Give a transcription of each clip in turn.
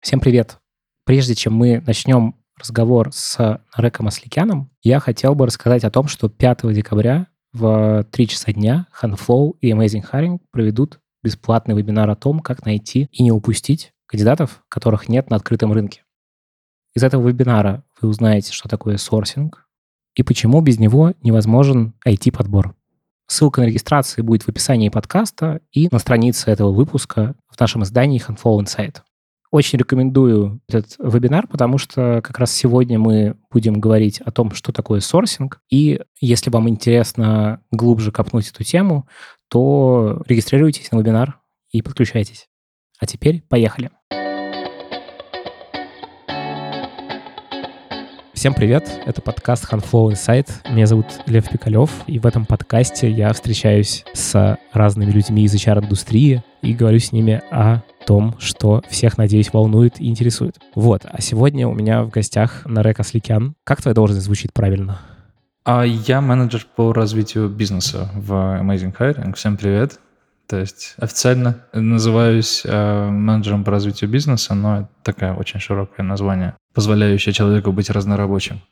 Всем привет! Прежде чем мы начнем разговор с Реком Асликяном, я хотел бы рассказать о том, что 5 декабря в 3 часа дня Handflow и Amazing Hiring проведут бесплатный вебинар о том, как найти и не упустить кандидатов, которых нет на открытом рынке. Из этого вебинара вы узнаете, что такое сорсинг и почему без него невозможен IT-подбор. Ссылка на регистрацию будет в описании подкаста и на странице этого выпуска в нашем издании Handflow Insight. Очень рекомендую этот вебинар, потому что как раз сегодня мы будем говорить о том, что такое сорсинг. И если вам интересно глубже копнуть эту тему, то регистрируйтесь на вебинар и подключайтесь. А теперь поехали. Всем привет, это подкаст Handflow Insight. Меня зовут Лев Пикалев, и в этом подкасте я встречаюсь с разными людьми из HR-индустрии и говорю с ними о том, что всех, надеюсь, волнует и интересует. Вот, а сегодня у меня в гостях Нарек Асликян. Как твоя должность звучит правильно? А я менеджер по развитию бизнеса в Amazing Hiring. Всем привет. То есть официально называюсь э, менеджером по развитию бизнеса, но это такое очень широкое название, позволяющее человеку быть разнорабочим.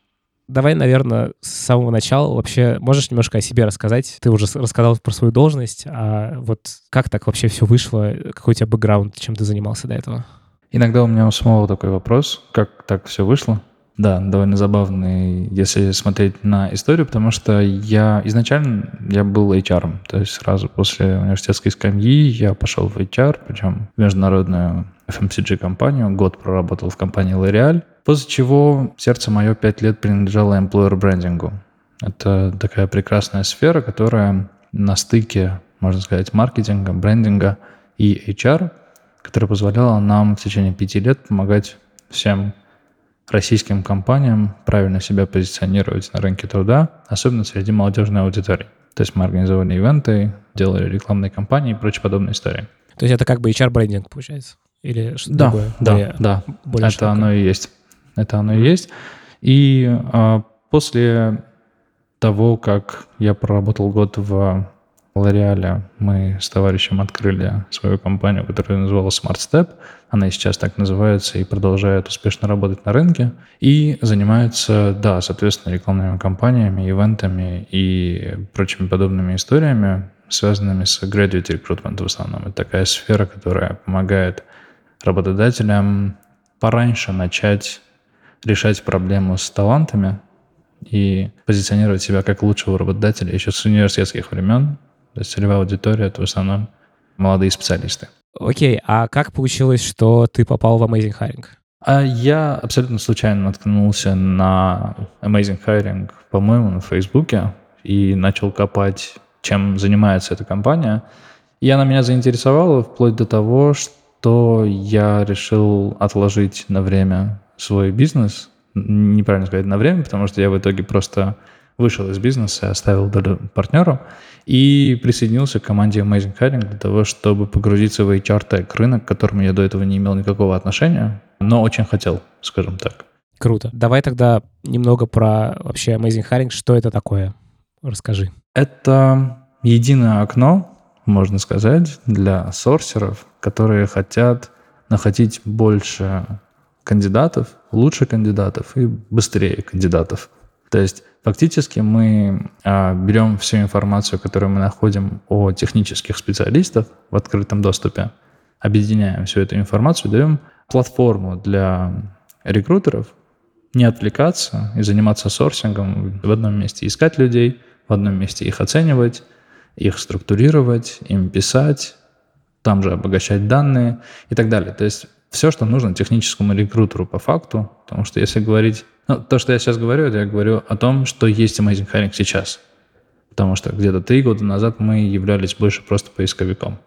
Давай, наверное, с самого начала вообще можешь немножко о себе рассказать? Ты уже рассказал про свою должность, а вот как так вообще все вышло? Какой у тебя бэкграунд, чем ты занимался до этого? Иногда у меня у самого такой вопрос, как так все вышло. Да, довольно забавный, если смотреть на историю, потому что я изначально я был HR, то есть сразу после университетской скамьи я пошел в HR, причем в международную FMCG-компанию, год проработал в компании L'Oreal, после чего сердце мое пять лет принадлежало employer брендингу. Это такая прекрасная сфера, которая на стыке, можно сказать, маркетинга, брендинга и HR, которая позволяла нам в течение пяти лет помогать всем российским компаниям правильно себя позиционировать на рынке труда, особенно среди молодежной аудитории. То есть мы организовали ивенты, делали рекламные кампании и прочие подобные истории. То есть это как бы HR-брендинг получается? Или что-то да, другое? Да, более, да, более это широко. оно и есть. Это оно и есть. И а, после того, как я проработал год в L'Oreal мы с товарищем открыли свою компанию, которая называлась Smart Step. Она сейчас так называется и продолжает успешно работать на рынке. И занимается, да, соответственно, рекламными кампаниями, ивентами и прочими подобными историями, связанными с graduate recruitment в основном. Это такая сфера, которая помогает работодателям пораньше начать решать проблему с талантами и позиционировать себя как лучшего работодателя еще с университетских времен, то есть целевая аудитория — это в основном молодые специалисты. Окей, а как получилось, что ты попал в Amazing Hiring? А я абсолютно случайно наткнулся на Amazing Hiring, по-моему, на Фейсбуке и начал копать, чем занимается эта компания. И она меня заинтересовала вплоть до того, что я решил отложить на время свой бизнес. Неправильно сказать на время, потому что я в итоге просто вышел из бизнеса, оставил долю партнеру и присоединился к команде Amazing Hiring для того, чтобы погрузиться в HR-тег рынок, к которому я до этого не имел никакого отношения, но очень хотел, скажем так. Круто. Давай тогда немного про вообще Amazing Hiring. Что это такое? Расскажи. Это единое окно, можно сказать, для сорсеров, которые хотят находить больше кандидатов, лучше кандидатов и быстрее кандидатов. То есть фактически мы а, берем всю информацию, которую мы находим о технических специалистах в открытом доступе, объединяем всю эту информацию, даем платформу для рекрутеров не отвлекаться и заниматься сорсингом в одном месте, искать людей, в одном месте их оценивать, их структурировать, им писать, там же обогащать данные и так далее. То есть все, что нужно техническому рекрутеру по факту, потому что если говорить... Ну, то, что я сейчас говорю, это я говорю о том, что есть Amazing Hiring сейчас. Потому что где-то три года назад мы являлись больше просто поисковиком.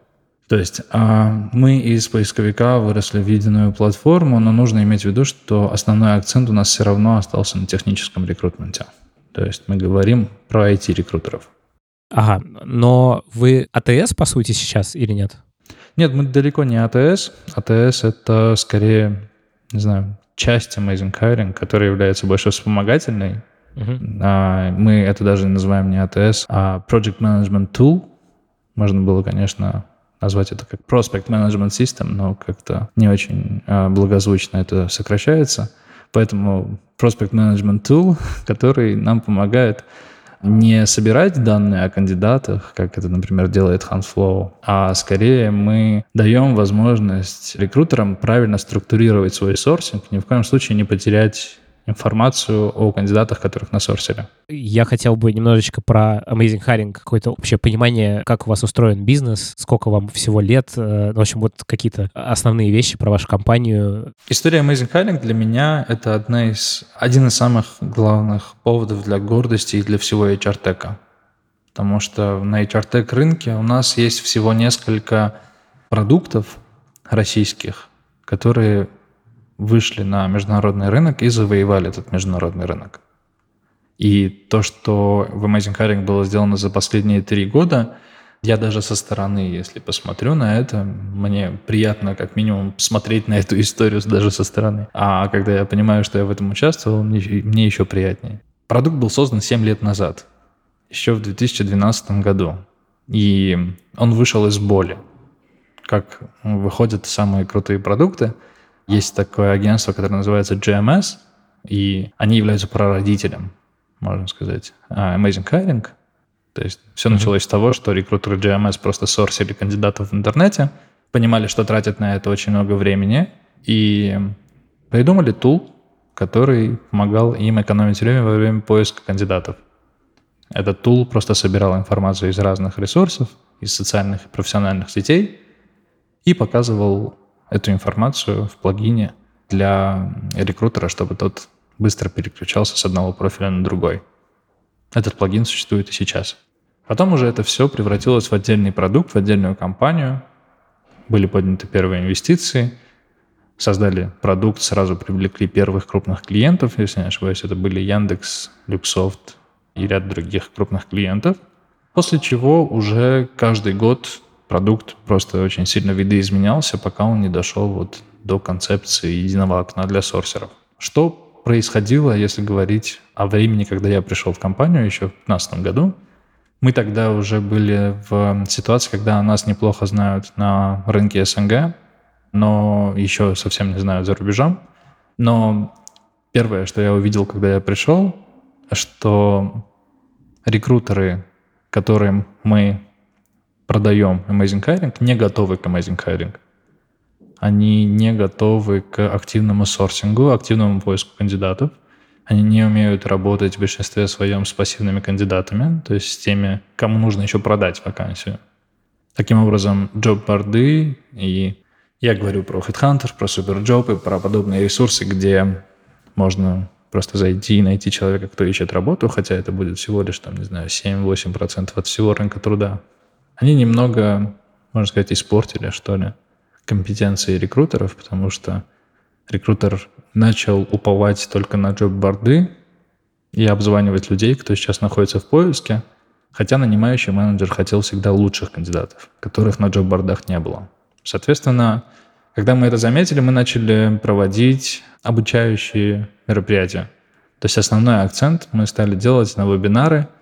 То есть а, мы из поисковика выросли в единую платформу, но нужно иметь в виду, что основной акцент у нас все равно остался на техническом рекрутменте. То есть мы говорим про IT-рекрутеров. Ага, но вы АТС, по сути, сейчас или нет? Нет, мы далеко не АТС. АТС — это скорее, не знаю, часть Amazing Hiring, которая является больше вспомогательной. Uh-huh. А, мы это даже называем не АТС, а Project Management Tool. Можно было, конечно, назвать это как Prospect Management System, но как-то не очень э, благозвучно это сокращается. Поэтому Prospect Management Tool, который нам помогает не собирать данные о кандидатах, как это, например, делает HandFlow, а скорее мы даем возможность рекрутерам правильно структурировать свой сорсинг, ни в коем случае не потерять информацию о кандидатах, которых на сорсере. Я хотел бы немножечко про Amazing Hiring, какое-то общее понимание, как у вас устроен бизнес, сколько вам всего лет, э, в общем, вот какие-то основные вещи про вашу компанию. История Amazing Hiring для меня — это одна из, один из самых главных поводов для гордости и для всего HR-тека. Потому что на HR-тек рынке у нас есть всего несколько продуктов российских, которые вышли на международный рынок и завоевали этот международный рынок. И то, что в Amazing Hiring было сделано за последние три года, я даже со стороны, если посмотрю на это, мне приятно как минимум смотреть на эту историю даже со стороны. А когда я понимаю, что я в этом участвовал, мне, мне еще приятнее. Продукт был создан 7 лет назад, еще в 2012 году. И он вышел из боли. Как выходят самые крутые продукты – есть такое агентство, которое называется GMS, и они являются прародителем, можно сказать, а, Amazing Hiring. То есть все mm-hmm. началось с того, что рекрутеры GMS просто сорсили кандидатов в интернете, понимали, что тратят на это очень много времени, и придумали тул, который помогал им экономить время во время поиска кандидатов. Этот тул просто собирал информацию из разных ресурсов, из социальных и профессиональных сетей и показывал эту информацию в плагине для рекрутера, чтобы тот быстро переключался с одного профиля на другой. Этот плагин существует и сейчас. Потом уже это все превратилось в отдельный продукт, в отдельную компанию. Были подняты первые инвестиции, создали продукт, сразу привлекли первых крупных клиентов, если не ошибаюсь, это были Яндекс, Люксофт и ряд других крупных клиентов. После чего уже каждый год продукт просто очень сильно видоизменялся, пока он не дошел вот до концепции единого окна для сорсеров. Что происходило, если говорить о времени, когда я пришел в компанию еще в 2015 году? Мы тогда уже были в ситуации, когда нас неплохо знают на рынке СНГ, но еще совсем не знают за рубежом. Но первое, что я увидел, когда я пришел, что рекрутеры, которым мы продаем Amazing Hiring, не готовы к Amazing Hiring. Они не готовы к активному сорсингу, активному поиску кандидатов. Они не умеют работать в большинстве своем с пассивными кандидатами, то есть с теми, кому нужно еще продать вакансию. Таким образом, джоб-борды и я говорю про HeadHunter, про SuperJob и про подобные ресурсы, где можно просто зайти и найти человека, кто ищет работу, хотя это будет всего лишь, там, не знаю, 7-8% от всего рынка труда. Они немного, можно сказать, испортили, что ли, компетенции рекрутеров, потому что рекрутер начал уповать только на джоб-борды и обзванивать людей, кто сейчас находится в поиске, хотя нанимающий менеджер хотел всегда лучших кандидатов, которых на джоб-бордах не было. Соответственно, когда мы это заметили, мы начали проводить обучающие мероприятия. То есть основной акцент мы стали делать на вебинары –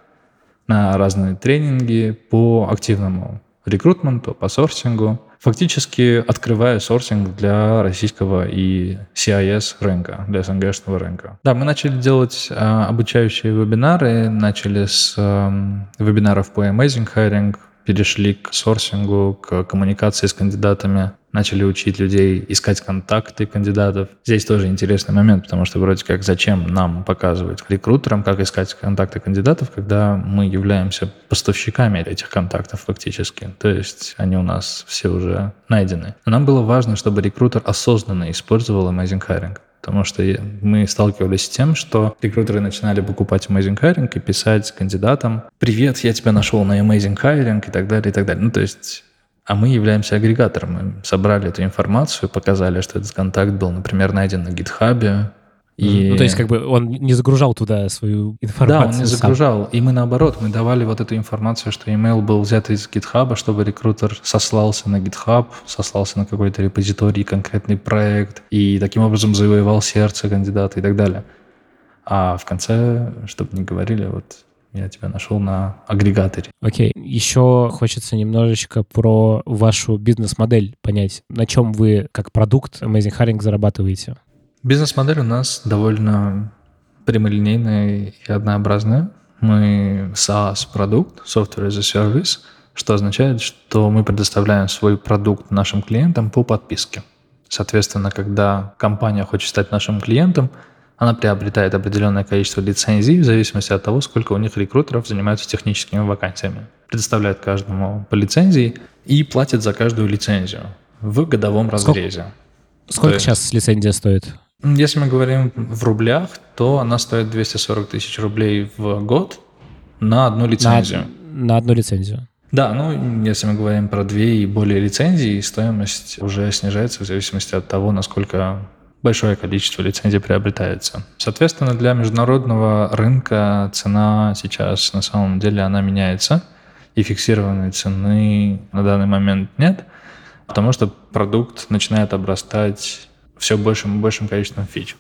на разные тренинги по активному рекрутменту, по сорсингу, фактически открывая сорсинг для российского и CIS рынка, для СНГшного рынка. Да, мы начали делать а, обучающие вебинары, начали с а, вебинаров по Amazing Hiring, перешли к сорсингу, к коммуникации с кандидатами, начали учить людей искать контакты кандидатов. Здесь тоже интересный момент, потому что вроде как зачем нам показывать рекрутерам, как искать контакты кандидатов, когда мы являемся поставщиками этих контактов фактически. То есть они у нас все уже найдены. Но нам было важно, чтобы рекрутер осознанно использовал Amazing Hiring. Потому что мы сталкивались с тем, что рекрутеры начинали покупать Amazing Hiring и писать кандидатам «Привет, я тебя нашел на Amazing Hiring» и так далее, и так далее. Ну, то есть а мы являемся агрегатором. Мы собрали эту информацию, показали, что этот контакт был, например, найден на гитхабе, и... Ну, то есть, как бы он не загружал туда свою информацию. Да, он не сам. загружал. И мы наоборот, мы давали вот эту информацию, что email был взят из GitHub, чтобы рекрутер сослался на GitHub, сослался на какой-то репозиторий, конкретный проект, и таким образом завоевал сердце кандидата и так далее. А в конце, чтобы не говорили, вот я тебя нашел на агрегаторе. Окей. Еще хочется немножечко про вашу бизнес-модель понять. На чем вы, как продукт Amazing Hiring, зарабатываете? Бизнес-модель у нас довольно прямолинейная и однообразная. Мы SaaS-продукт, Software as a Service, что означает, что мы предоставляем свой продукт нашим клиентам по подписке. Соответственно, когда компания хочет стать нашим клиентом, она приобретает определенное количество лицензий в зависимости от того, сколько у них рекрутеров занимаются техническими вакансиями. Предоставляет каждому по лицензии и платит за каждую лицензию в годовом разрезе. Сколько есть, сейчас лицензия стоит? Если мы говорим в рублях, то она стоит 240 тысяч рублей в год на одну лицензию. На, на одну лицензию. Да, ну, если мы говорим про две и более лицензий, стоимость уже снижается в зависимости от того, насколько большое количество лицензий приобретается. Соответственно, для международного рынка цена сейчас на самом деле она меняется, и фиксированной цены на данный момент нет, потому что продукт начинает обрастать все большим и большим количеством фич.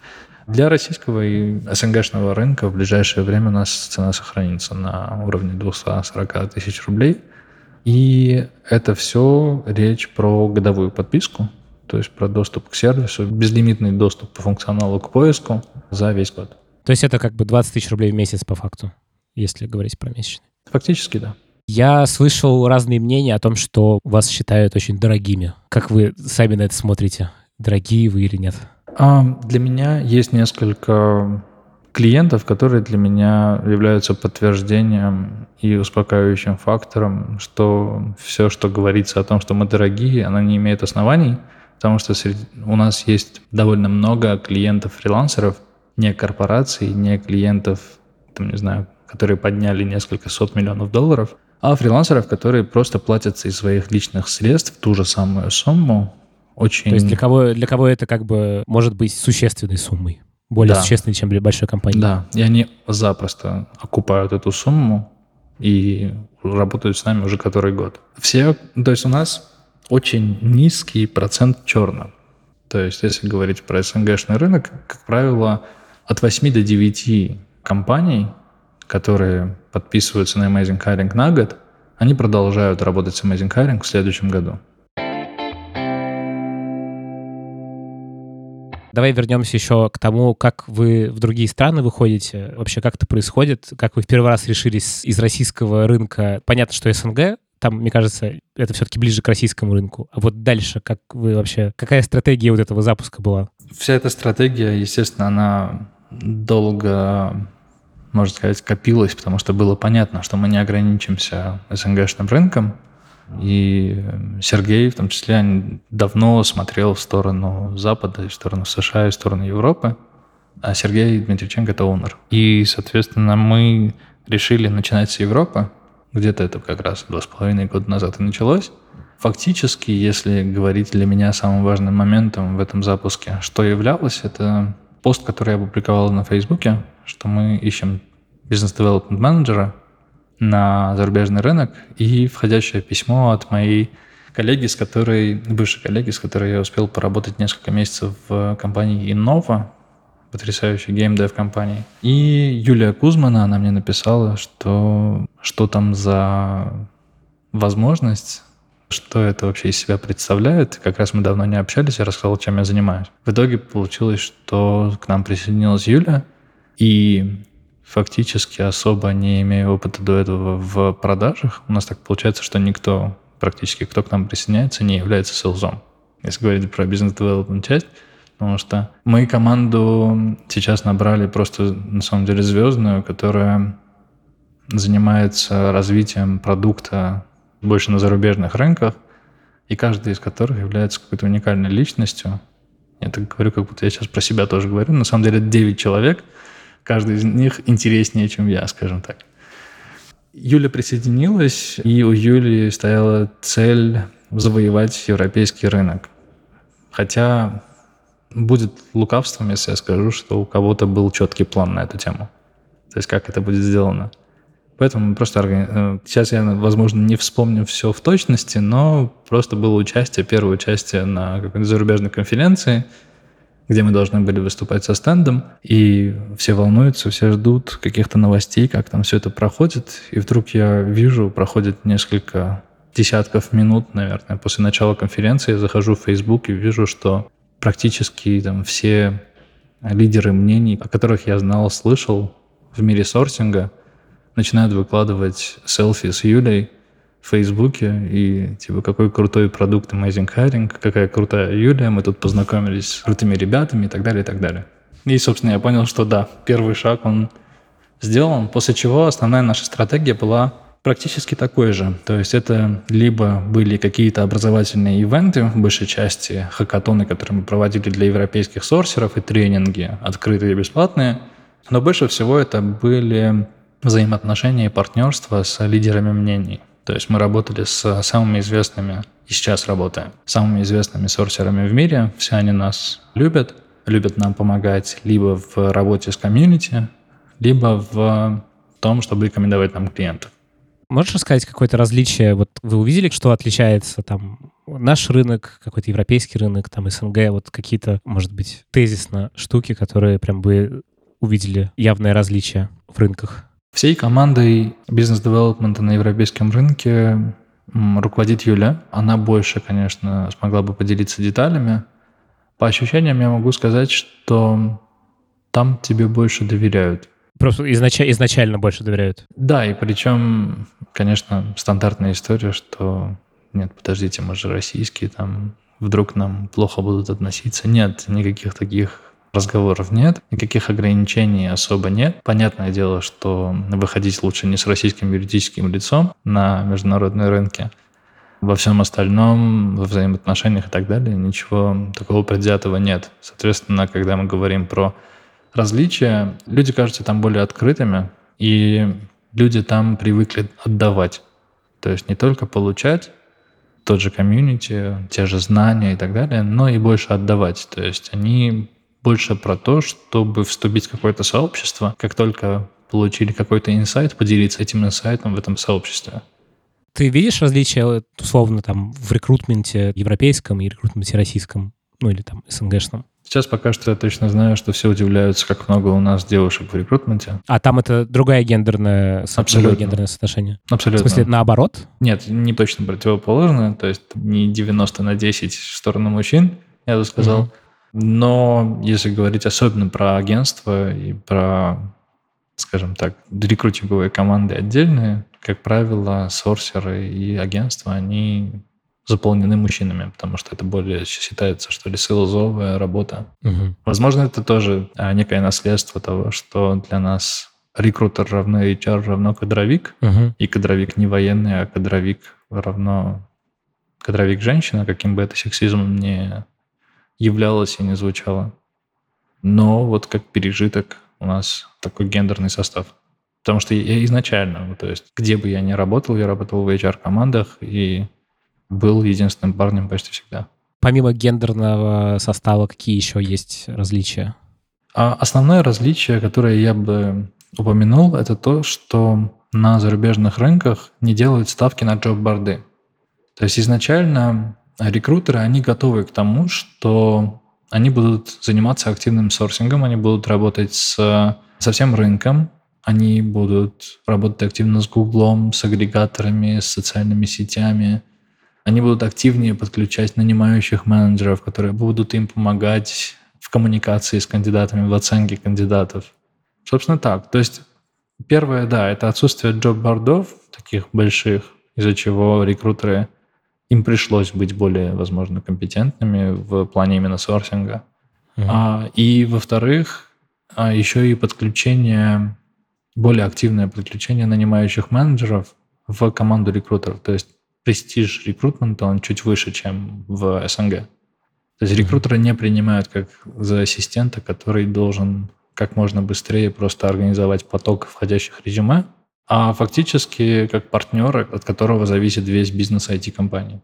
Для российского и СНГшного рынка в ближайшее время у нас цена сохранится на уровне 240 тысяч рублей. И это все речь про годовую подписку, то есть про доступ к сервису, безлимитный доступ по функционалу к поиску за весь год. То есть это как бы 20 тысяч рублей в месяц по факту, если говорить про месячный? Фактически, да. Я слышал разные мнения о том, что вас считают очень дорогими. Как вы сами на это смотрите? Дорогие вы или нет? А, для меня есть несколько клиентов, которые для меня являются подтверждением и успокаивающим фактором, что все, что говорится о том, что мы дорогие, оно не имеет оснований, потому что у нас есть довольно много клиентов-фрилансеров, не корпораций, не клиентов, там, не знаю, которые подняли несколько сот миллионов долларов, а фрилансеров, которые просто платятся из своих личных средств ту же самую сумму. Очень... То есть для кого, для кого это как бы может быть существенной суммой? Более да. существенной, чем для большой компании. Да, и они запросто окупают эту сумму и работают с нами уже который год. Все, то есть у нас очень низкий процент черного. То есть, если говорить про СНГшный рынок, как правило, от 8 до 9 компаний, которые подписываются на Amazing Hiring на год, они продолжают работать с Amazing Hiring в следующем году. Давай вернемся еще к тому, как вы в другие страны выходите. Вообще, как это происходит? Как вы в первый раз решились из российского рынка? Понятно, что СНГ, там, мне кажется, это все-таки ближе к российскому рынку. А вот дальше, как вы вообще, какая стратегия вот этого запуска была? Вся эта стратегия, естественно, она долго, можно сказать, копилась, потому что было понятно, что мы не ограничимся СНГшным рынком. И Сергей, в том числе, давно смотрел в сторону Запада, в сторону США, в сторону Европы. А Сергей Дмитриченко – это онор. И, соответственно, мы решили начинать с Европы, где-то это как раз два с половиной года назад и началось. Фактически, если говорить для меня самым важным моментом в этом запуске, что являлось, это пост, который я опубликовал на Фейсбуке, что мы ищем бизнес-девелопмент менеджера на зарубежный рынок и входящее письмо от моей коллеги, с которой, бывшей коллеги, с которой я успел поработать несколько месяцев в компании Innova, потрясающей геймдев компании. И Юлия Кузмана, она мне написала, что что там за возможность, что это вообще из себя представляет. Как раз мы давно не общались, я рассказал, чем я занимаюсь. В итоге получилось, что к нам присоединилась Юля, и фактически особо не имея опыта до этого в продажах, у нас так получается, что никто, практически кто к нам присоединяется, не является селзом. Если говорить про бизнес-девелопмент часть, Потому что мы команду сейчас набрали просто, на самом деле, звездную, которая занимается развитием продукта больше на зарубежных рынках, и каждый из которых является какой-то уникальной личностью. Я так говорю, как будто я сейчас про себя тоже говорю. На самом деле 9 человек, каждый из них интереснее, чем я, скажем так. Юля присоединилась, и у Юли стояла цель завоевать европейский рынок. Хотя будет лукавством, если я скажу, что у кого-то был четкий план на эту тему. То есть как это будет сделано. Поэтому просто. Э, сейчас я, возможно, не вспомню все в точности, но просто было участие, первое участие на какой-то зарубежной конференции. где мы должны были выступать со стендом, и все волнуются, все ждут каких-то новостей, как там все это проходит, и вдруг я вижу, проходит несколько десятков минут, наверное, после начала конференции, я захожу в Facebook и вижу, что практически там все лидеры мнений, о которых я знал, слышал в мире сорсинга, начинают выкладывать селфи с Юлей в Фейсбуке и типа какой крутой продукт Amazing Hiring, какая крутая Юлия, мы тут познакомились с крутыми ребятами и так далее, и так далее. И, собственно, я понял, что да, первый шаг он сделан, после чего основная наша стратегия была практически такой же. То есть это либо были какие-то образовательные ивенты, в большей части хакатоны, которые мы проводили для европейских сорсеров и тренинги, открытые и бесплатные, но больше всего это были взаимоотношения и партнерства с лидерами мнений. То есть мы работали с самыми известными, и сейчас работаем, самыми известными сорсерами в мире. Все они нас любят, любят нам помогать либо в работе с комьюнити, либо в том, чтобы рекомендовать нам клиентов. Можешь рассказать какое-то различие? Вот вы увидели, что отличается там наш рынок, какой-то европейский рынок, там СНГ, вот какие-то, может быть, тезисно штуки, которые прям бы увидели явное различие в рынках? Всей командой бизнес-девелопмента на европейском рынке руководит Юля. Она больше, конечно, смогла бы поделиться деталями. По ощущениям я могу сказать, что там тебе больше доверяют. Просто изнач... изначально больше доверяют. Да, и причем, конечно, стандартная история, что нет, подождите, мы же российские, там вдруг нам плохо будут относиться. Нет, никаких таких разговоров нет, никаких ограничений особо нет. Понятное дело, что выходить лучше не с российским юридическим лицом на международные рынки. Во всем остальном, во взаимоотношениях и так далее, ничего такого предвзятого нет. Соответственно, когда мы говорим про различия, люди кажутся там более открытыми, и люди там привыкли отдавать. То есть не только получать тот же комьюнити, те же знания и так далее, но и больше отдавать. То есть они больше про то, чтобы вступить в какое-то сообщество, как только получили какой-то инсайт, поделиться этим инсайтом в этом сообществе. Ты видишь различия, условно, там, в рекрутменте европейском и рекрутменте российском, ну или там СНГшном? Сейчас пока что я точно знаю, что все удивляются, как много у нас девушек в рекрутменте. А там это другая гендерная, Абсолютно. другое гендерное соотношение? Абсолютно. В смысле, наоборот? Нет, не точно противоположно, то есть не 90 на 10 в сторону мужчин, я бы сказал. Угу. Но если говорить особенно про агентство и про, скажем так, рекрутинговые команды отдельные, как правило, сорсеры и агентства, они заполнены мужчинами, потому что это более считается, что ли, силозовая работа. Угу. Возможно, это тоже а, некое наследство того, что для нас рекрутер равно HR равно кадровик, угу. и кадровик не военный, а кадровик равно кадровик женщина, каким бы это сексизмом не являлось и не звучало. Но вот как пережиток у нас такой гендерный состав. Потому что я изначально, то есть где бы я ни работал, я работал в HR-командах и был единственным парнем почти всегда. Помимо гендерного состава, какие еще есть различия? А основное различие, которое я бы упомянул, это то, что на зарубежных рынках не делают ставки на джоб-борды. То есть изначально рекрутеры, они готовы к тому, что они будут заниматься активным сорсингом, они будут работать с, со всем рынком, они будут работать активно с Гуглом, с агрегаторами, с социальными сетями. Они будут активнее подключать нанимающих менеджеров, которые будут им помогать в коммуникации с кандидатами, в оценке кандидатов. Собственно так. То есть первое, да, это отсутствие джоб-бордов таких больших, из-за чего рекрутеры им пришлось быть более, возможно, компетентными в плане именно сорсинга. Mm-hmm. А, и, во-вторых, а, еще и подключение, более активное подключение нанимающих менеджеров в команду рекрутеров. То есть престиж рекрутмента, он чуть выше, чем в СНГ. То есть рекрутеры не принимают как за ассистента, который должен как можно быстрее просто организовать поток входящих резюме, а фактически как партнеры, от которого зависит весь бизнес IT-компании.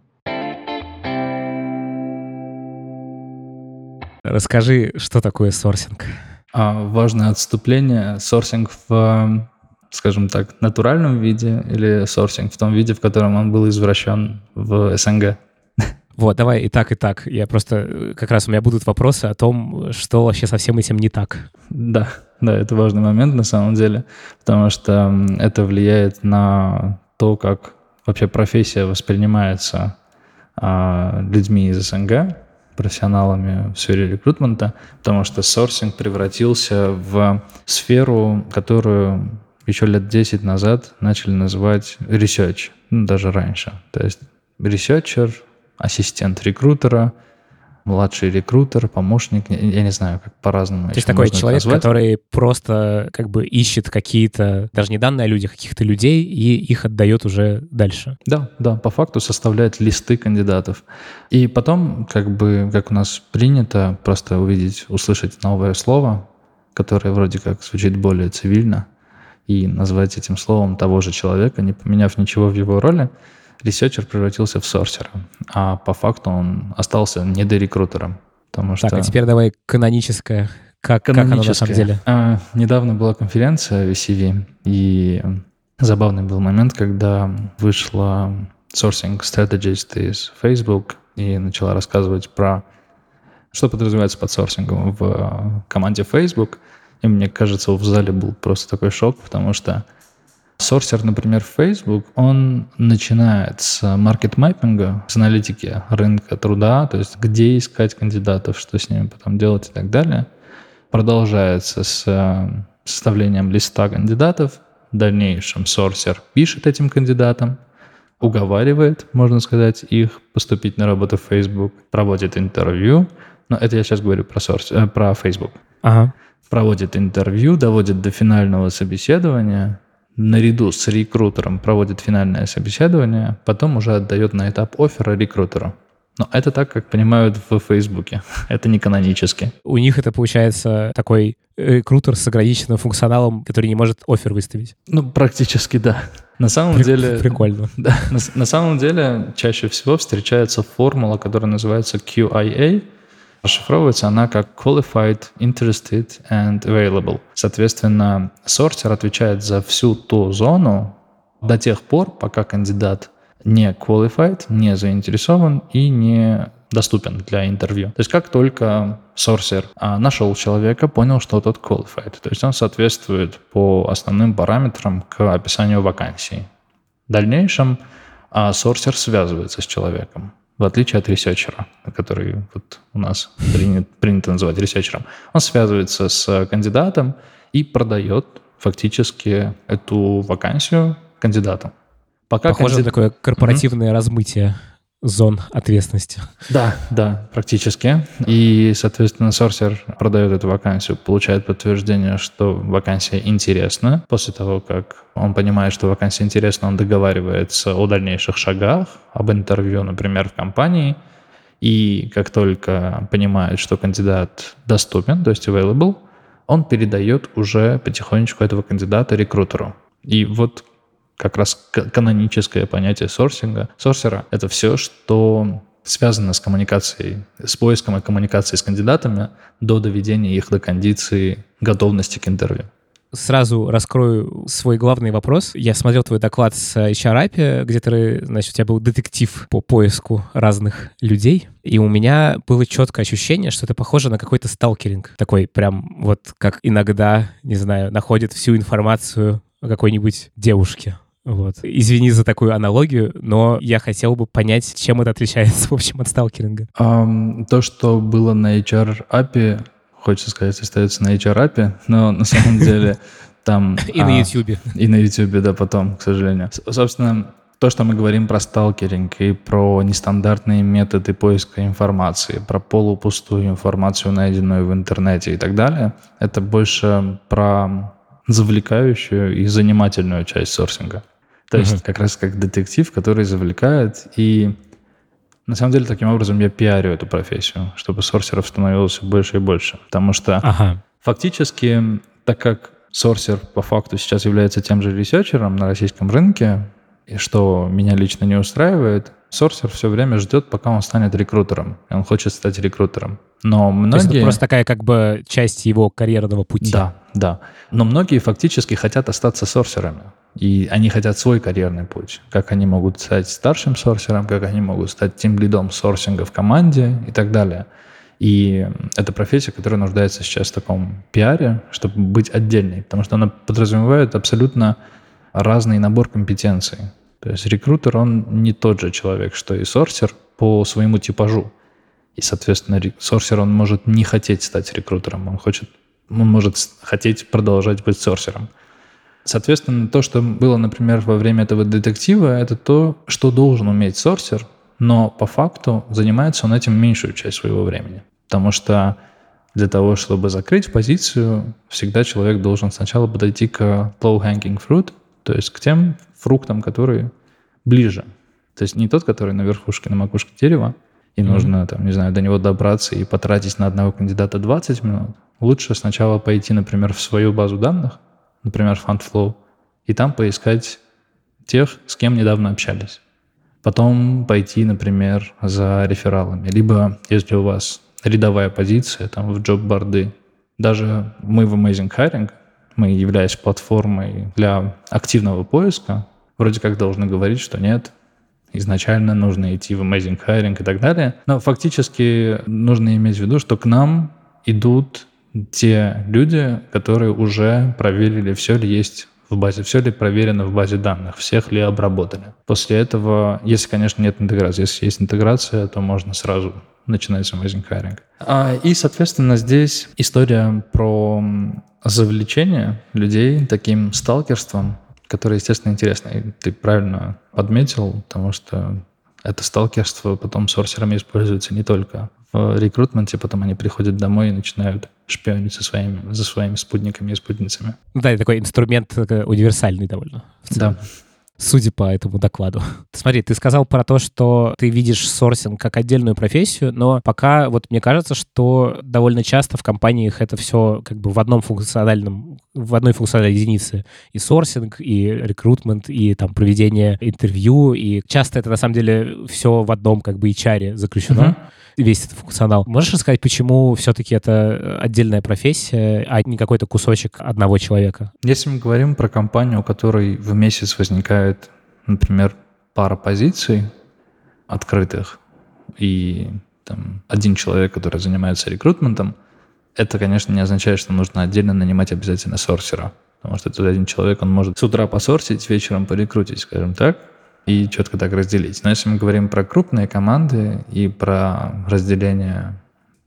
Расскажи, что такое сорсинг? А, важное отступление. Сорсинг в, скажем так, натуральном виде или сорсинг в том виде, в котором он был извращен в СНГ? Вот, давай и так, и так. Я просто... э, Как раз у меня будут вопросы о том, что вообще со всем этим не так. Да, да, это важный момент на самом деле, потому что это влияет на то, как вообще профессия воспринимается а, людьми из СНГ, профессионалами в сфере рекрутмента, потому что сорсинг превратился в сферу, которую еще лет 10 назад начали называть research, ну, даже раньше. То есть researcher, ассистент рекрутера, младший рекрутер, помощник, я, не знаю, как по-разному. То есть такой человек, назвать. который просто как бы ищет какие-то, даже не данные о людях, а каких-то людей, и их отдает уже дальше. Да, да, по факту составляет листы кандидатов. И потом, как бы, как у нас принято, просто увидеть, услышать новое слово, которое вроде как звучит более цивильно, и назвать этим словом того же человека, не поменяв ничего в его роли, researcher превратился в sourcer а. А по факту он остался недорекрутером. Потому что Так, а теперь давай каноническое. Как, как оно на самом деле? А, недавно была конференция VCV, и забавный был момент, когда вышла sourcing strategist из Facebook и начала рассказывать про, что подразумевается под sourcing ом в команде Facebook. И мне кажется, в зале был просто такой шок, потому что сорсер, например, в Facebook, он начинает с маркет-мэппинга, с аналитики рынка труда, то есть где искать кандидатов, что с ними потом делать и так далее. Продолжается с э, составлением листа кандидатов. В дальнейшем сорсер пишет этим кандидатам, уговаривает, можно сказать, их поступить на работу в Facebook, проводит интервью. Но это я сейчас говорю про, сорс, э, про Facebook Ага. проводит интервью, доводит до финального собеседования, наряду с рекрутером проводит финальное собеседование, потом уже отдает на этап оффера рекрутеру. Но это так, как понимают в Фейсбуке. Это не канонически. У них это получается такой рекрутер с ограниченным функционалом, который не может офер выставить. Ну, практически да. На самом При- деле... Прикольно. Да, на, на самом деле чаще всего встречается формула, которая называется QIA. Расшифровывается она как Qualified, Interested and Available. Соответственно, сортер отвечает за всю ту зону до тех пор, пока кандидат не qualified, не заинтересован и не доступен для интервью. То есть как только сорсер а, нашел человека, понял, что тот qualified, то есть он соответствует по основным параметрам к описанию вакансии. В дальнейшем а, сорсер связывается с человеком, в отличие от ресерчера, который вот у нас принято, принято называть researcher ом. Он связывается с кандидатом и продает фактически эту вакансию кандидату. Пока Похоже на кандидат- такое корпоративное размытие зон ответственности. Да, да, практически. И, соответственно, sourcer продает эту вакансию, получает подтверждение, что вакансия интересна. После того, как он понимает, что вакансия интересна, он договаривается о дальнейших шагах, об интервью, например, в компании. И как только понимает, что кандидат доступен, то есть available, он передает уже потихонечку этого кандидата рекрутеру. И вот как раз каноническое понятие сорсинга, сорсера — это все, что связано с коммуникацией, с поиском и коммуникацией с кандидатами до доведения их до кондиции готовности к интервью. Сразу раскрою свой главный вопрос. Я смотрел твой доклад с HR API, где ты, значит, у тебя был детектив по поиску разных людей, и у меня было четкое ощущение, что это похоже на какой-то сталкеринг. Такой прям вот как иногда, не знаю, находит всю информацию о какой-нибудь девушке. Вот. Извини за такую аналогию, но я хотел бы понять, чем это отличается, в общем, от сталкеринга. Ам, то, что было на HR API, хочется сказать, остается на HR API, но на самом деле там... И на а, YouTube. И на YouTube, да, потом, к сожалению. Собственно, то, что мы говорим про сталкеринг и про нестандартные методы поиска информации, про полупустую информацию, найденную в интернете и так далее, это больше про завлекающую и занимательную часть сорсинга. То есть Мгм. как раз как детектив, который завлекает и на самом деле, таким образом я пиарю эту профессию, чтобы сорсеров становилось всё больше и больше. Потому что Ага. Фактически, так как сорсер по факту сейчас является тем же ресерчером на российском рынке, и что меня лично не устраивает, сорсер все время ждет, пока он станет рекрутером. И он хочет стать рекрутером. Но многие... То есть это просто такая как бы часть его карьерного пути. Да, да. Но многие фактически хотят остаться сорсерами. И они хотят свой карьерный путь. Как они могут стать старшим сорсером, как они могут стать тем лидом сорсинга в команде и так далее. И это профессия, которая нуждается сейчас в таком пиаре, чтобы быть отдельной, потому что она подразумевает абсолютно разный набор компетенций. То есть рекрутер, он не тот же человек, что и сорсер по своему типажу. И, соответственно, сорсер, он может не хотеть стать рекрутером, он хочет, он может хотеть продолжать быть сорсером. Соответственно, то, что было, например, во время этого детектива, это то, что должен уметь сорсер, но по факту занимается он этим меньшую часть своего времени. Потому что для того, чтобы закрыть позицию, всегда человек должен сначала подойти к low-hanging fruit, то есть к тем фруктам, которые ближе. То есть не тот, который на верхушке, на макушке дерева, и mm-hmm. нужно, там, не знаю, до него добраться и потратить на одного кандидата 20 минут. Лучше сначала пойти, например, в свою базу данных, например, FundFlow, и там поискать тех, с кем недавно общались. Потом пойти, например, за рефералами. Либо, если у вас рядовая позиция там в джоб-борды, даже мы в Amazing Hiring, мы, являясь платформой для активного поиска, вроде как должны говорить, что нет, изначально нужно идти в Amazing Hiring и так далее. Но фактически нужно иметь в виду, что к нам идут те люди, которые уже проверили, все ли есть в базе, все ли проверено в базе данных, всех ли обработали. После этого, если, конечно, нет интеграции, если есть интеграция, то можно сразу начинать с Amazing Hiring. А, и, соответственно, здесь история про завлечение людей таким сталкерством, которое, естественно, интересно. И ты правильно подметил, потому что это сталкерство потом сорсерами используется не только в рекрутменте, потом они приходят домой и начинают шпионить со своими, за своими спутниками и спутницами. Да, это такой инструмент универсальный довольно. Да судя по этому докладу. Смотри, ты сказал про то, что ты видишь сорсинг как отдельную профессию, но пока вот мне кажется, что довольно часто в компаниях это все как бы в одном функциональном, в одной функциональной единице. И сорсинг, и рекрутмент, и там проведение интервью, и часто это на самом деле все в одном как бы HR заключено. Uh-huh весь этот функционал. Можешь рассказать, почему все-таки это отдельная профессия, а не какой-то кусочек одного человека? Если мы говорим про компанию, у которой в месяц возникает, например, пара позиций открытых, и там, один человек, который занимается рекрутментом, это, конечно, не означает, что нужно отдельно нанимать обязательно сорсера. Потому что этот один человек, он может с утра посорсить, вечером порекрутить, скажем так и четко так разделить. Но если мы говорим про крупные команды и про разделение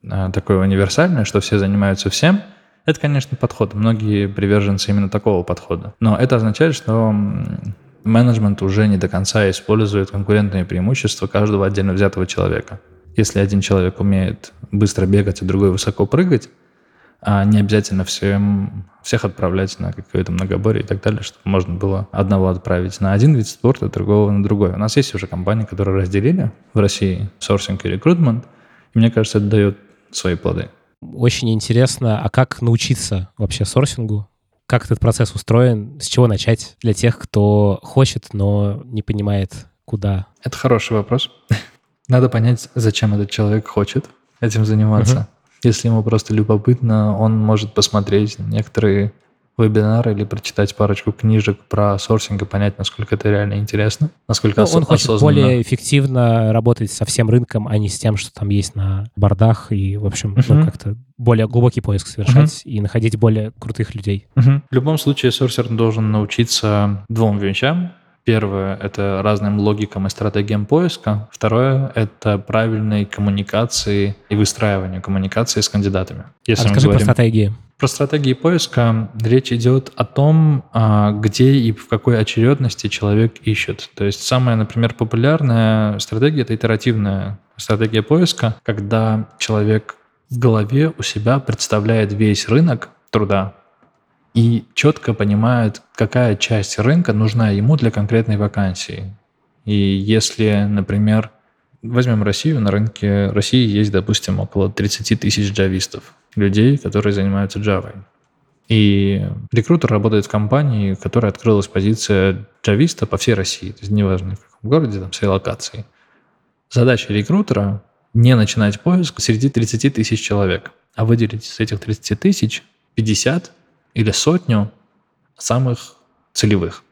а, такое универсальное, что все занимаются всем, это, конечно, подход. Многие приверженцы именно такого подхода. Но это означает, что менеджмент уже не до конца использует конкурентные преимущества каждого отдельно взятого человека. Если один человек умеет быстро бегать, а другой высоко прыгать, а не обязательно всем, всех отправлять на какое-то многоборье и так далее, чтобы можно было одного отправить на один вид спорта, другого на другой. У нас есть уже компании, которые разделили в России сорсинг и рекрутмент, и мне кажется, это дает свои плоды. Очень интересно, а как научиться вообще сорсингу? Как этот процесс устроен? С чего начать для тех, кто хочет, но не понимает, куда? Это хороший вопрос. Надо понять, зачем этот человек хочет этим заниматься. Если ему просто любопытно, он может посмотреть некоторые вебинары или прочитать парочку книжек про сорсинг и понять, насколько это реально интересно, насколько ну, ос- Он хочет осознанно. более эффективно работать со всем рынком, а не с тем, что там есть на бордах, и, в общем, uh-huh. ну, как-то более глубокий поиск совершать uh-huh. и находить более крутых людей. Uh-huh. В любом случае, сорсер должен научиться двум вещам. Первое — это разным логикам и стратегиям поиска. Второе — это правильной коммуникации и выстраиванию коммуникации с кандидатами. Если а расскажи говорим... про стратегии. Про стратегии поиска речь идет о том, а, где и в какой очередности человек ищет. То есть самая, например, популярная стратегия — это итеративная стратегия поиска, когда человек в голове у себя представляет весь рынок труда, и четко понимает, какая часть рынка нужна ему для конкретной вакансии. И если, например, возьмем Россию, на рынке России есть, допустим, около 30 тысяч джавистов, людей, которые занимаются Java. И рекрутер работает в компании, в которой открылась позиция джависта по всей России. То есть неважно, в каком городе, там, своей локации. Задача рекрутера не начинать поиск среди 30 тысяч человек, а выделить из этих 30 тысяч 50 или сотню самых целевых,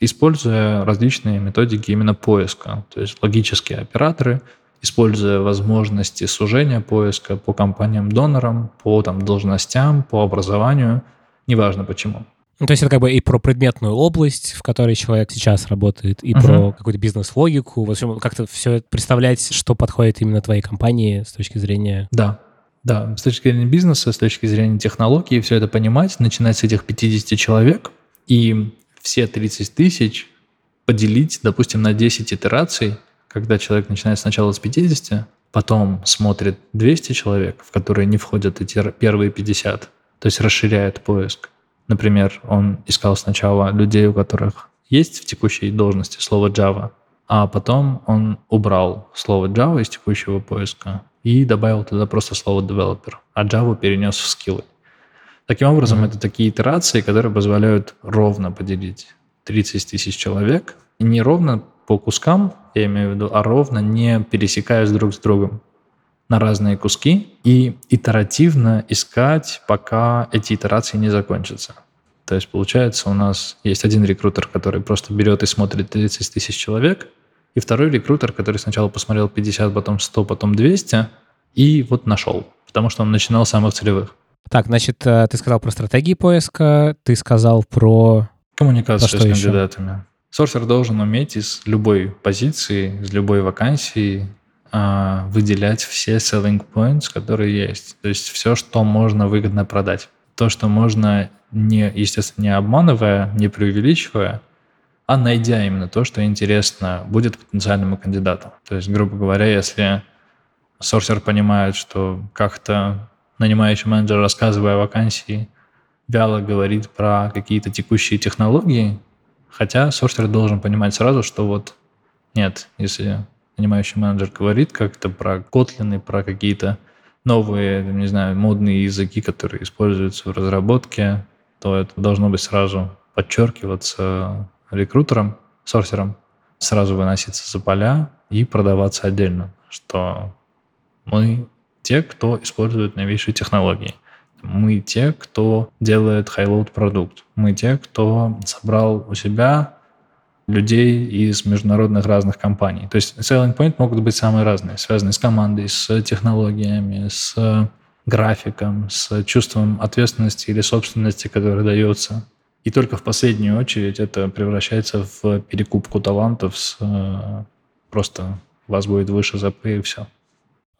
используя различные методики именно поиска, то есть логические операторы, используя возможности сужения поиска по компаниям-донорам, по там, должностям, по образованию, неважно почему. Ну, то есть это как бы и про предметную область, в которой человек сейчас работает, и uh-huh. про какую-то бизнес-логику. В общем, как-то все представлять, что подходит именно твоей компании с точки зрения... Да, да, с точки зрения бизнеса, с точки зрения технологий, все это понимать, начинать с этих 50 человек и все 30 тысяч поделить, допустим, на 10 итераций, когда человек начинает сначала с 50, потом смотрит 200 человек, в которые не входят эти первые 50, то есть расширяет поиск. Например, он искал сначала людей, у которых есть в текущей должности слово Java, а потом он убрал слово Java из текущего поиска и добавил туда просто слово developer, а Java перенес в скиллы. Таким образом, mm-hmm. это такие итерации, которые позволяют ровно поделить 30 тысяч человек, и не ровно по кускам, я имею в виду, а ровно не пересекаясь друг с другом на разные куски и итеративно искать, пока эти итерации не закончатся. То есть, получается, у нас есть один рекрутер, который просто берет и смотрит 30 тысяч человек, и второй рекрутер, который сначала посмотрел 50, потом 100, потом 200, и вот нашел, потому что он начинал с самых целевых. Так, значит, э, ты сказал про стратегии поиска, ты сказал про... Коммуникацию с кандидатами. Еще? Сорсер должен уметь из любой позиции, из любой вакансии а, выделять все selling points, которые есть. То есть все, что можно выгодно продать. То, что можно, не, естественно, не обманывая, не преувеличивая, а найдя именно то, что интересно будет потенциальному кандидату. То есть, грубо говоря, если сорсер понимает, что как-то нанимающий менеджер, рассказывая о вакансии, вяло говорит про какие-то текущие технологии, хотя сорсер должен понимать сразу, что вот нет, если нанимающий менеджер говорит как-то про Kotlin и про какие-то новые, не знаю, модные языки, которые используются в разработке, то это должно быть сразу подчеркиваться рекрутером, сорсером, сразу выноситься за поля и продаваться отдельно, что мы те, кто использует новейшие технологии. Мы те, кто делает high-load продукт. Мы те, кто собрал у себя людей из международных разных компаний. То есть selling point могут быть самые разные, связанные с командой, с технологиями, с графиком, с чувством ответственности или собственности, которое дается. И только в последнюю очередь это превращается в перекупку талантов с э, просто вас будет выше ЗП и все.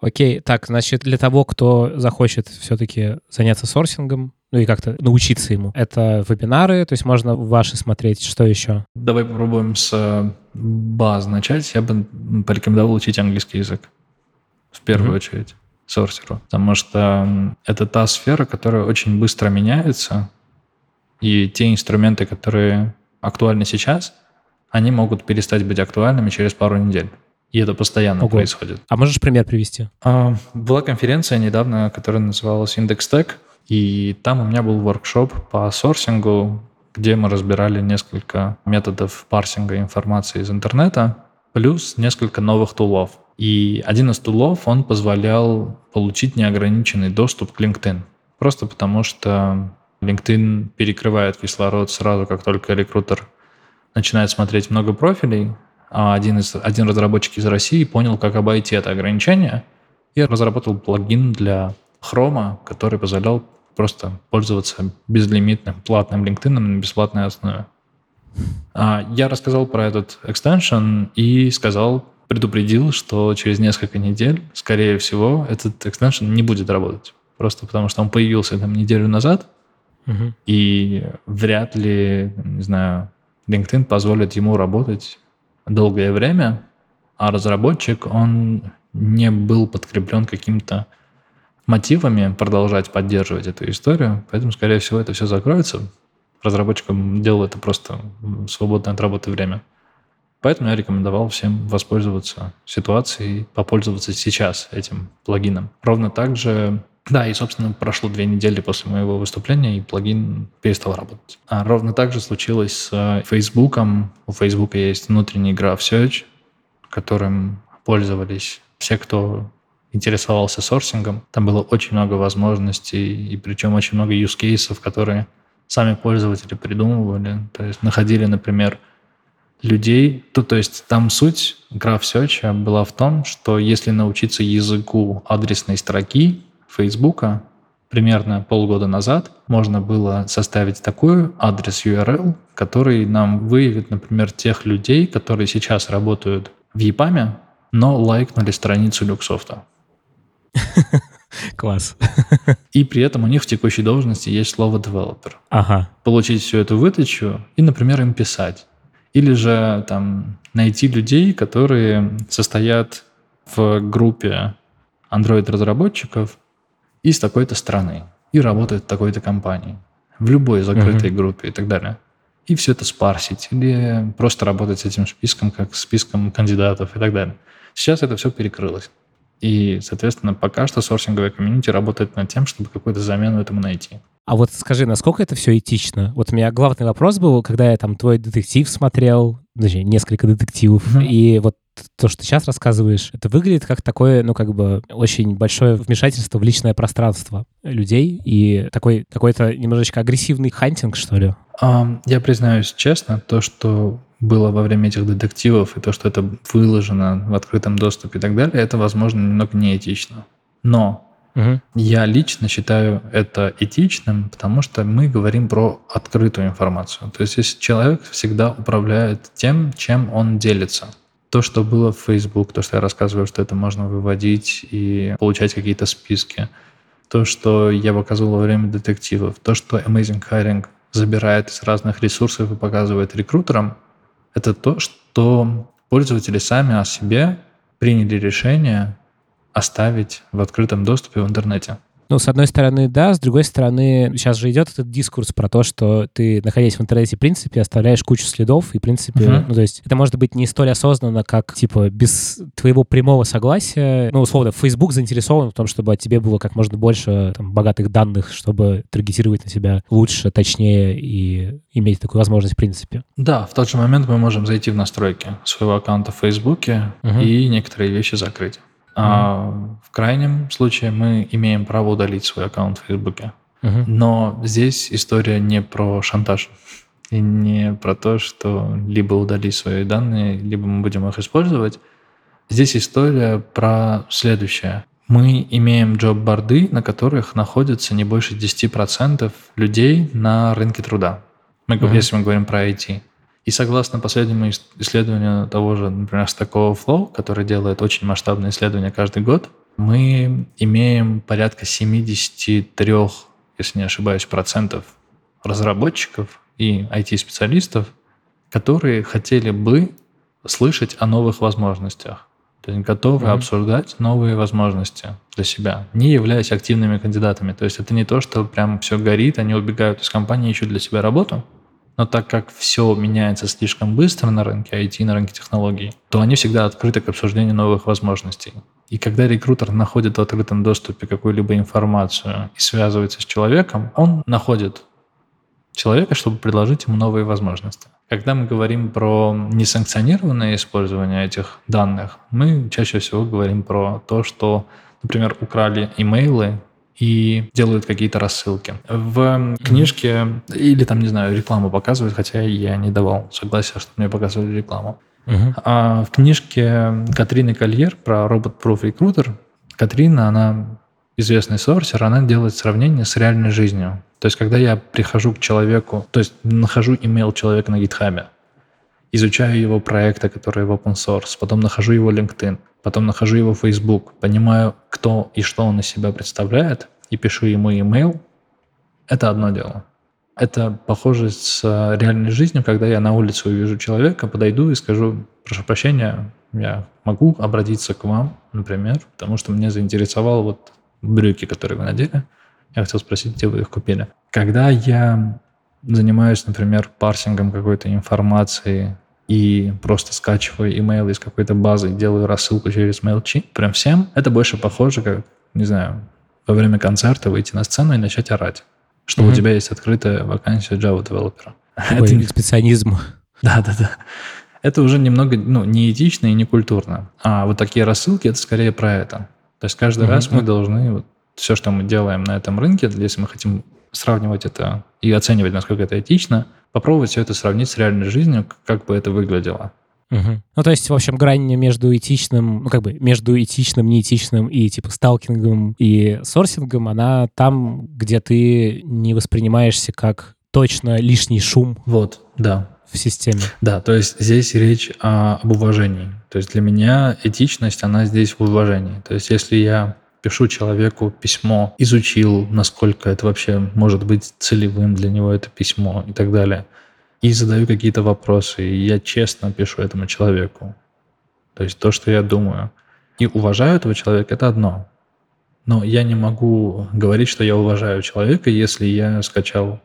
Окей, так, значит, для того, кто захочет все-таки заняться сорсингом, ну и как-то научиться ему. Это вебинары, то есть можно ваши смотреть, что еще? Давай попробуем с э, баз начать. Я бы порекомендовал учить английский язык в первую mm-hmm. очередь сорсеру, потому что это та сфера, которая очень быстро меняется, и те инструменты, которые актуальны сейчас, они могут перестать быть актуальными через пару недель. И это постоянно Ого. происходит. А можешь пример привести? А, была конференция недавно, которая называлась IndexTech, и там у меня был воркшоп по сорсингу, где мы разбирали несколько методов парсинга информации из интернета, плюс несколько новых тулов. И один из тулов, он позволял получить неограниченный доступ к LinkedIn. Просто потому что LinkedIn перекрывает кислород сразу, как только рекрутер начинает смотреть много профилей, а один, из, один разработчик из России понял, как обойти это ограничение и разработал плагин для Chrome, который позволял просто пользоваться безлимитным платным LinkedIn на бесплатной основе. А я рассказал про этот экстеншн и сказал, предупредил, что через несколько недель, скорее всего, этот экстеншн не будет работать. Просто потому что он появился там неделю назад, угу. и вряд ли, не знаю, LinkedIn позволит ему работать долгое время, а разработчик, он не был подкреплен каким-то мотивами продолжать поддерживать эту историю, поэтому, скорее всего, это все закроется. Разработчикам делал это просто свободное от работы время. Поэтому я рекомендовал всем воспользоваться ситуацией, попользоваться сейчас этим плагином. Ровно так же, да, и, собственно, прошло две недели после моего выступления, и плагин перестал работать. А ровно так же случилось с Facebook. У Facebook есть внутренний граф Search, которым пользовались все, кто интересовался сорсингом. Там было очень много возможностей, и причем очень много cases, которые сами пользователи придумывали. То есть находили, например, людей. То, то есть там суть Graph Search была в том, что если научиться языку адресной строки Фейсбука, примерно полгода назад можно было составить такой адрес URL, который нам выявит, например, тех людей, которые сейчас работают в EPAM, но лайкнули страницу Люксофта. Класс. И при этом у них в текущей должности есть слово developer. Ага. Получить всю эту выдачу и, например, им писать. Или же там найти людей, которые состоят в группе Android-разработчиков из такой-то страны и работают в такой-то компании, в любой закрытой uh-huh. группе и так далее. И все это спарсить или просто работать с этим списком, как списком кандидатов и так далее. Сейчас это все перекрылось. И, соответственно, пока что сорсинговая комьюнити работает над тем, чтобы какую-то замену этому найти. А вот скажи, насколько это все этично? Вот у меня главный вопрос был, когда я там твой детектив смотрел, точнее, несколько детективов, mm-hmm. и вот то, что ты сейчас рассказываешь, это выглядит как такое, ну, как бы очень большое вмешательство в личное пространство людей и такой какой-то немножечко агрессивный хантинг, что ли? Um, я признаюсь честно, то, что было во время этих детективов, и то, что это выложено в открытом доступе и так далее, это, возможно, немного неэтично. Но угу. я лично считаю это этичным, потому что мы говорим про открытую информацию. То есть, если человек всегда управляет тем, чем он делится – то, что было в Facebook, то, что я рассказываю, что это можно выводить и получать какие-то списки, то, что я показывал во время детективов, то, что Amazing Hiring забирает из разных ресурсов и показывает рекрутерам, это то, что пользователи сами о себе приняли решение оставить в открытом доступе в интернете. Ну, с одной стороны, да, с другой стороны, сейчас же идет этот дискурс про то, что ты, находясь в интернете, в принципе, оставляешь кучу следов, и, в принципе, uh-huh. ну, то есть это может быть не столь осознанно, как, типа, без твоего прямого согласия. Ну, условно, Facebook заинтересован в том, чтобы от тебе было как можно больше там, богатых данных, чтобы таргетировать на себя лучше, точнее и иметь такую возможность в принципе. Да, в тот же момент мы можем зайти в настройки своего аккаунта в Facebook uh-huh. и некоторые вещи закрыть. А в крайнем случае мы имеем право удалить свой аккаунт в Фейсбуке. uh Но здесь история не про шантаж и не про то, что либо удали свои данные, либо мы будем их использовать. Здесь история про следующее. Мы имеем джоб-борды, на которых находится не больше 10% людей на рынке труда. Мы, uh Если мы говорим про IT. И согласно последнему исследованию того же, например, Stack Overflow, который делает очень масштабные исследования каждый год, мы имеем порядка 73, если не ошибаюсь, процентов разработчиков и IT-специалистов, которые хотели бы слышать о новых возможностях. То есть готовы mm-hmm. обсуждать новые возможности для себя, не являясь активными кандидатами. То есть это не то, что прям все горит, они убегают из компании, ищут для себя работу, но так как все меняется слишком быстро на рынке IT, на рынке технологий, то они всегда открыты к обсуждению новых возможностей. И когда рекрутер находит в открытом доступе какую-либо информацию и связывается с человеком, он находит человека, чтобы предложить ему новые возможности. Когда мы говорим про несанкционированное использование этих данных, мы чаще всего говорим про то, что, например, украли имейлы и делают какие-то рассылки. В книжке или там, не знаю, рекламу показывают, хотя я не давал согласия, чтобы мне показывали рекламу. Uh-huh. А в книжке Катрины Кольер про робот-proof рекрутер Катрина, она известный сорсер, она делает сравнение с реальной жизнью. То есть, когда я прихожу к человеку, то есть нахожу имейл человека на GitHub, изучаю его проекты, которые в open source, потом нахожу его LinkedIn, потом нахожу его Facebook, понимаю, кто и что он из себя представляет, и пишу ему email, это одно дело. Это похоже с реальной жизнью, когда я на улице увижу человека, подойду и скажу, прошу прощения, я могу обратиться к вам, например, потому что мне заинтересовал вот брюки, которые вы надели. Я хотел спросить, где вы их купили. Когда я занимаюсь, например, парсингом какой-то информации и просто скачиваю имейл из какой-то базы делаю рассылку через MailChimp, прям всем, это больше похоже, как, не знаю, во время концерта выйти на сцену и начать орать, что mm-hmm. у тебя есть открытая вакансия Java девелопера. Это экспедиционизм. Да, да, да. это уже немного ну, неэтично и некультурно. А вот такие рассылки, это скорее про это. То есть каждый раз мы должны вот, все, что мы делаем на этом рынке, если мы хотим сравнивать это и оценивать, насколько это этично, попробовать все это сравнить с реальной жизнью, как бы это выглядело. Угу. Ну, то есть, в общем, грань между этичным, ну, как бы, между этичным, неэтичным и, типа, сталкингом и сорсингом, она там, где ты не воспринимаешься как точно лишний шум. Вот, да. В системе. Да, то есть здесь речь о, об уважении. То есть для меня этичность, она здесь в уважении. То есть если я пишу человеку письмо, изучил, насколько это вообще может быть целевым для него это письмо и так далее, и задаю какие-то вопросы, и я честно пишу этому человеку. То есть то, что я думаю. И уважаю этого человека, это одно. Но я не могу говорить, что я уважаю человека, если я скачал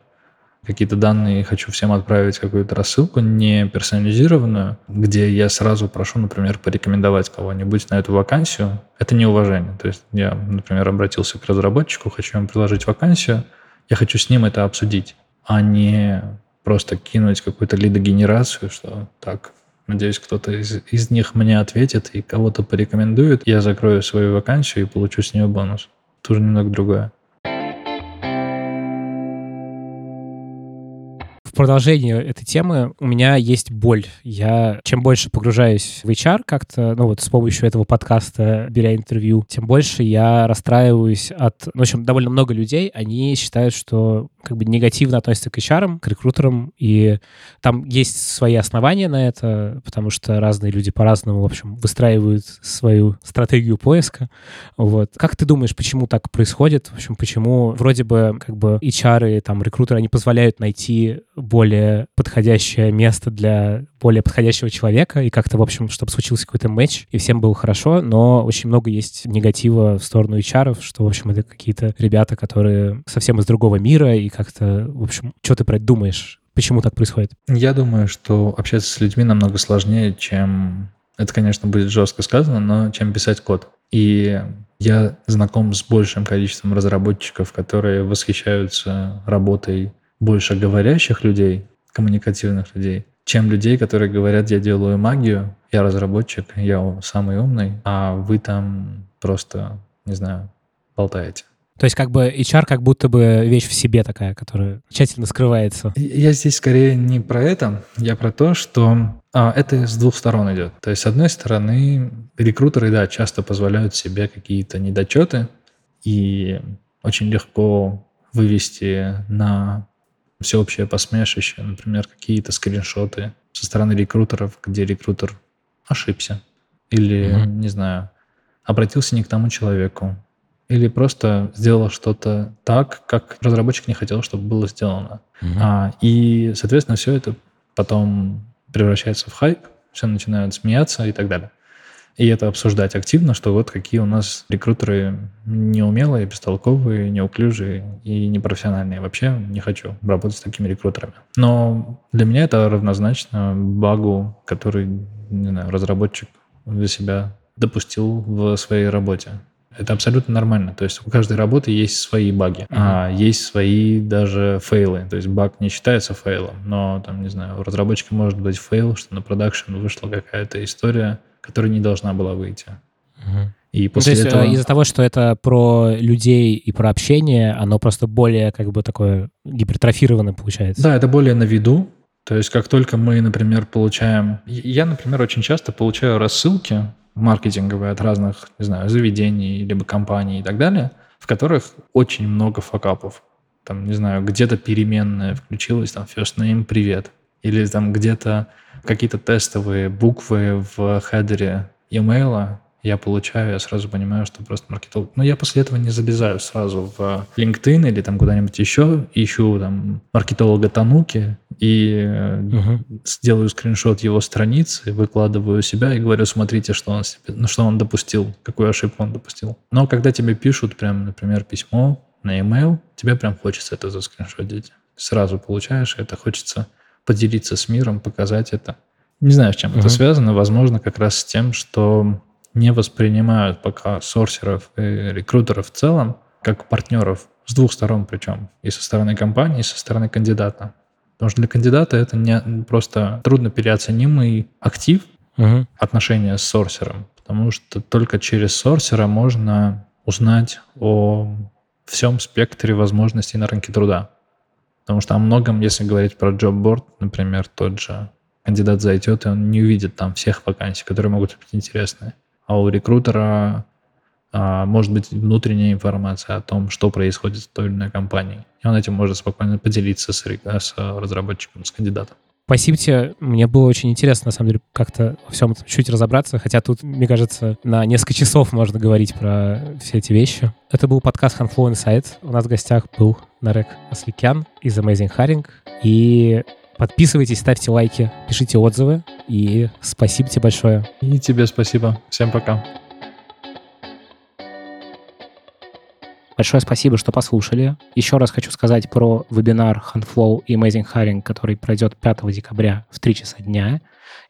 какие-то данные, хочу всем отправить какую-то рассылку не персонализированную, где я сразу прошу, например, порекомендовать кого-нибудь на эту вакансию, это неуважение. То есть я, например, обратился к разработчику, хочу ему предложить вакансию, я хочу с ним это обсудить, а не просто кинуть какую-то лидогенерацию, что так, надеюсь, кто-то из, из них мне ответит и кого-то порекомендует, я закрою свою вакансию и получу с нее бонус. Тоже немного другое. Продолжение этой темы у меня есть боль. Я чем больше погружаюсь в HR как-то, ну вот с помощью этого подкаста, беря интервью, тем больше я расстраиваюсь от... Ну, в общем, довольно много людей, они считают, что как бы негативно относятся к HR, к рекрутерам, и там есть свои основания на это, потому что разные люди по-разному, в общем, выстраивают свою стратегию поиска. Вот. Как ты думаешь, почему так происходит? В общем, почему вроде бы как бы HR и там рекрутеры, они позволяют найти более подходящее место для более подходящего человека, и как-то, в общем, чтобы случился какой-то матч, и всем было хорошо, но очень много есть негатива в сторону HR, что, в общем, это какие-то ребята, которые совсем из другого мира, и как-то, в общем, что ты про это думаешь? Почему так происходит? Я думаю, что общаться с людьми намного сложнее, чем... Это, конечно, будет жестко сказано, но чем писать код. И я знаком с большим количеством разработчиков, которые восхищаются работой больше говорящих людей, коммуникативных людей, чем людей, которые говорят, я делаю магию, я разработчик, я самый умный, а вы там просто, не знаю, болтаете. То есть как бы HR как будто бы вещь в себе такая, которая тщательно скрывается. Я здесь скорее не про это, я про то, что а, это с двух сторон идет. То есть с одной стороны рекрутеры, да, часто позволяют себе какие-то недочеты и очень легко вывести на всеобщее посмешище, например, какие-то скриншоты со стороны рекрутеров, где рекрутер ошибся или, mm-hmm. не знаю, обратился не к тому человеку, или просто сделал что-то так, как разработчик не хотел, чтобы было сделано. Mm-hmm. А, и, соответственно, все это потом превращается в хайп, все начинают смеяться и так далее и это обсуждать активно, что вот какие у нас рекрутеры неумелые, бестолковые, неуклюжие и непрофессиональные. Вообще не хочу работать с такими рекрутерами. Но для меня это равнозначно багу, который, не знаю, разработчик для себя допустил в своей работе. Это абсолютно нормально. То есть у каждой работы есть свои баги, mm-hmm. а есть свои даже фейлы. То есть баг не считается фейлом, но там, не знаю, у разработчика может быть фейл, что на продакшн вышла какая-то история, которая не должна была выйти. Угу. И после ну, то есть этого... из-за того, что это про людей и про общение, оно просто более как бы такое гипертрофированное получается. Да, это более на виду. То есть как только мы, например, получаем... Я, например, очень часто получаю рассылки маркетинговые от разных, не знаю, заведений, либо компаний и так далее, в которых очень много факапов. Там, не знаю, где-то переменная включилась, там, first name, привет. Или там где-то какие-то тестовые буквы в хедере имейла я получаю, я сразу понимаю, что просто маркетолог. Но я после этого не залезаю сразу в LinkedIn или там куда-нибудь еще, ищу там маркетолога Тануки и угу. сделаю скриншот его страницы, выкладываю себя и говорю, смотрите, что он, себе, ну, что он допустил, какую ошибку он допустил. Но когда тебе пишут прям, например, письмо на email, тебе прям хочется это заскриншотить. Сразу получаешь это, хочется поделиться с миром, показать это. Не знаю, с чем uh-huh. это связано. Возможно, как раз с тем, что не воспринимают пока сорсеров и рекрутеров в целом как партнеров с двух сторон причем. И со стороны компании, и со стороны кандидата. Потому что для кандидата это не просто трудно переоценимый актив Мгм. отношения с сорсером, потому что только через сорсера можно узнать о всем спектре возможностей на рынке труда. Потому что о многом, если говорить про джобборд, например, тот же кандидат зайдет, и он не увидит там всех вакансий, которые могут быть интересны. А у рекрутера а, может быть внутренняя информация о том, что происходит в той или иной компании. И он этим может спокойно поделиться с, с разработчиком, с кандидатом. Спасибо тебе. Мне было очень интересно, на самом деле, как-то во всем этом чуть разобраться, хотя тут, мне кажется, на несколько часов можно говорить про все эти вещи. Это был подкаст Handflow Insight. У нас в гостях был Нарек Асликян из Amazing Hiring. И подписывайтесь, ставьте лайки, пишите отзывы. И спасибо тебе большое. И тебе спасибо. Всем пока. Большое спасибо, что послушали. Еще раз хочу сказать про вебинар Handflow и Amazing Hiring, который пройдет 5 декабря в 3 часа дня.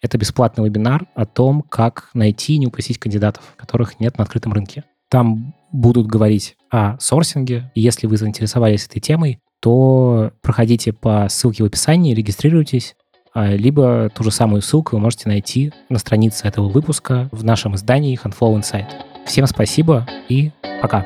Это бесплатный вебинар о том, как найти и не упустить кандидатов, которых нет на открытом рынке. Там будут говорить о сорсинге. И если вы заинтересовались этой темой, то проходите по ссылке в описании, регистрируйтесь, а, либо ту же самую ссылку вы можете найти на странице этого выпуска в нашем издании Handflow Insight. Всем спасибо и пока!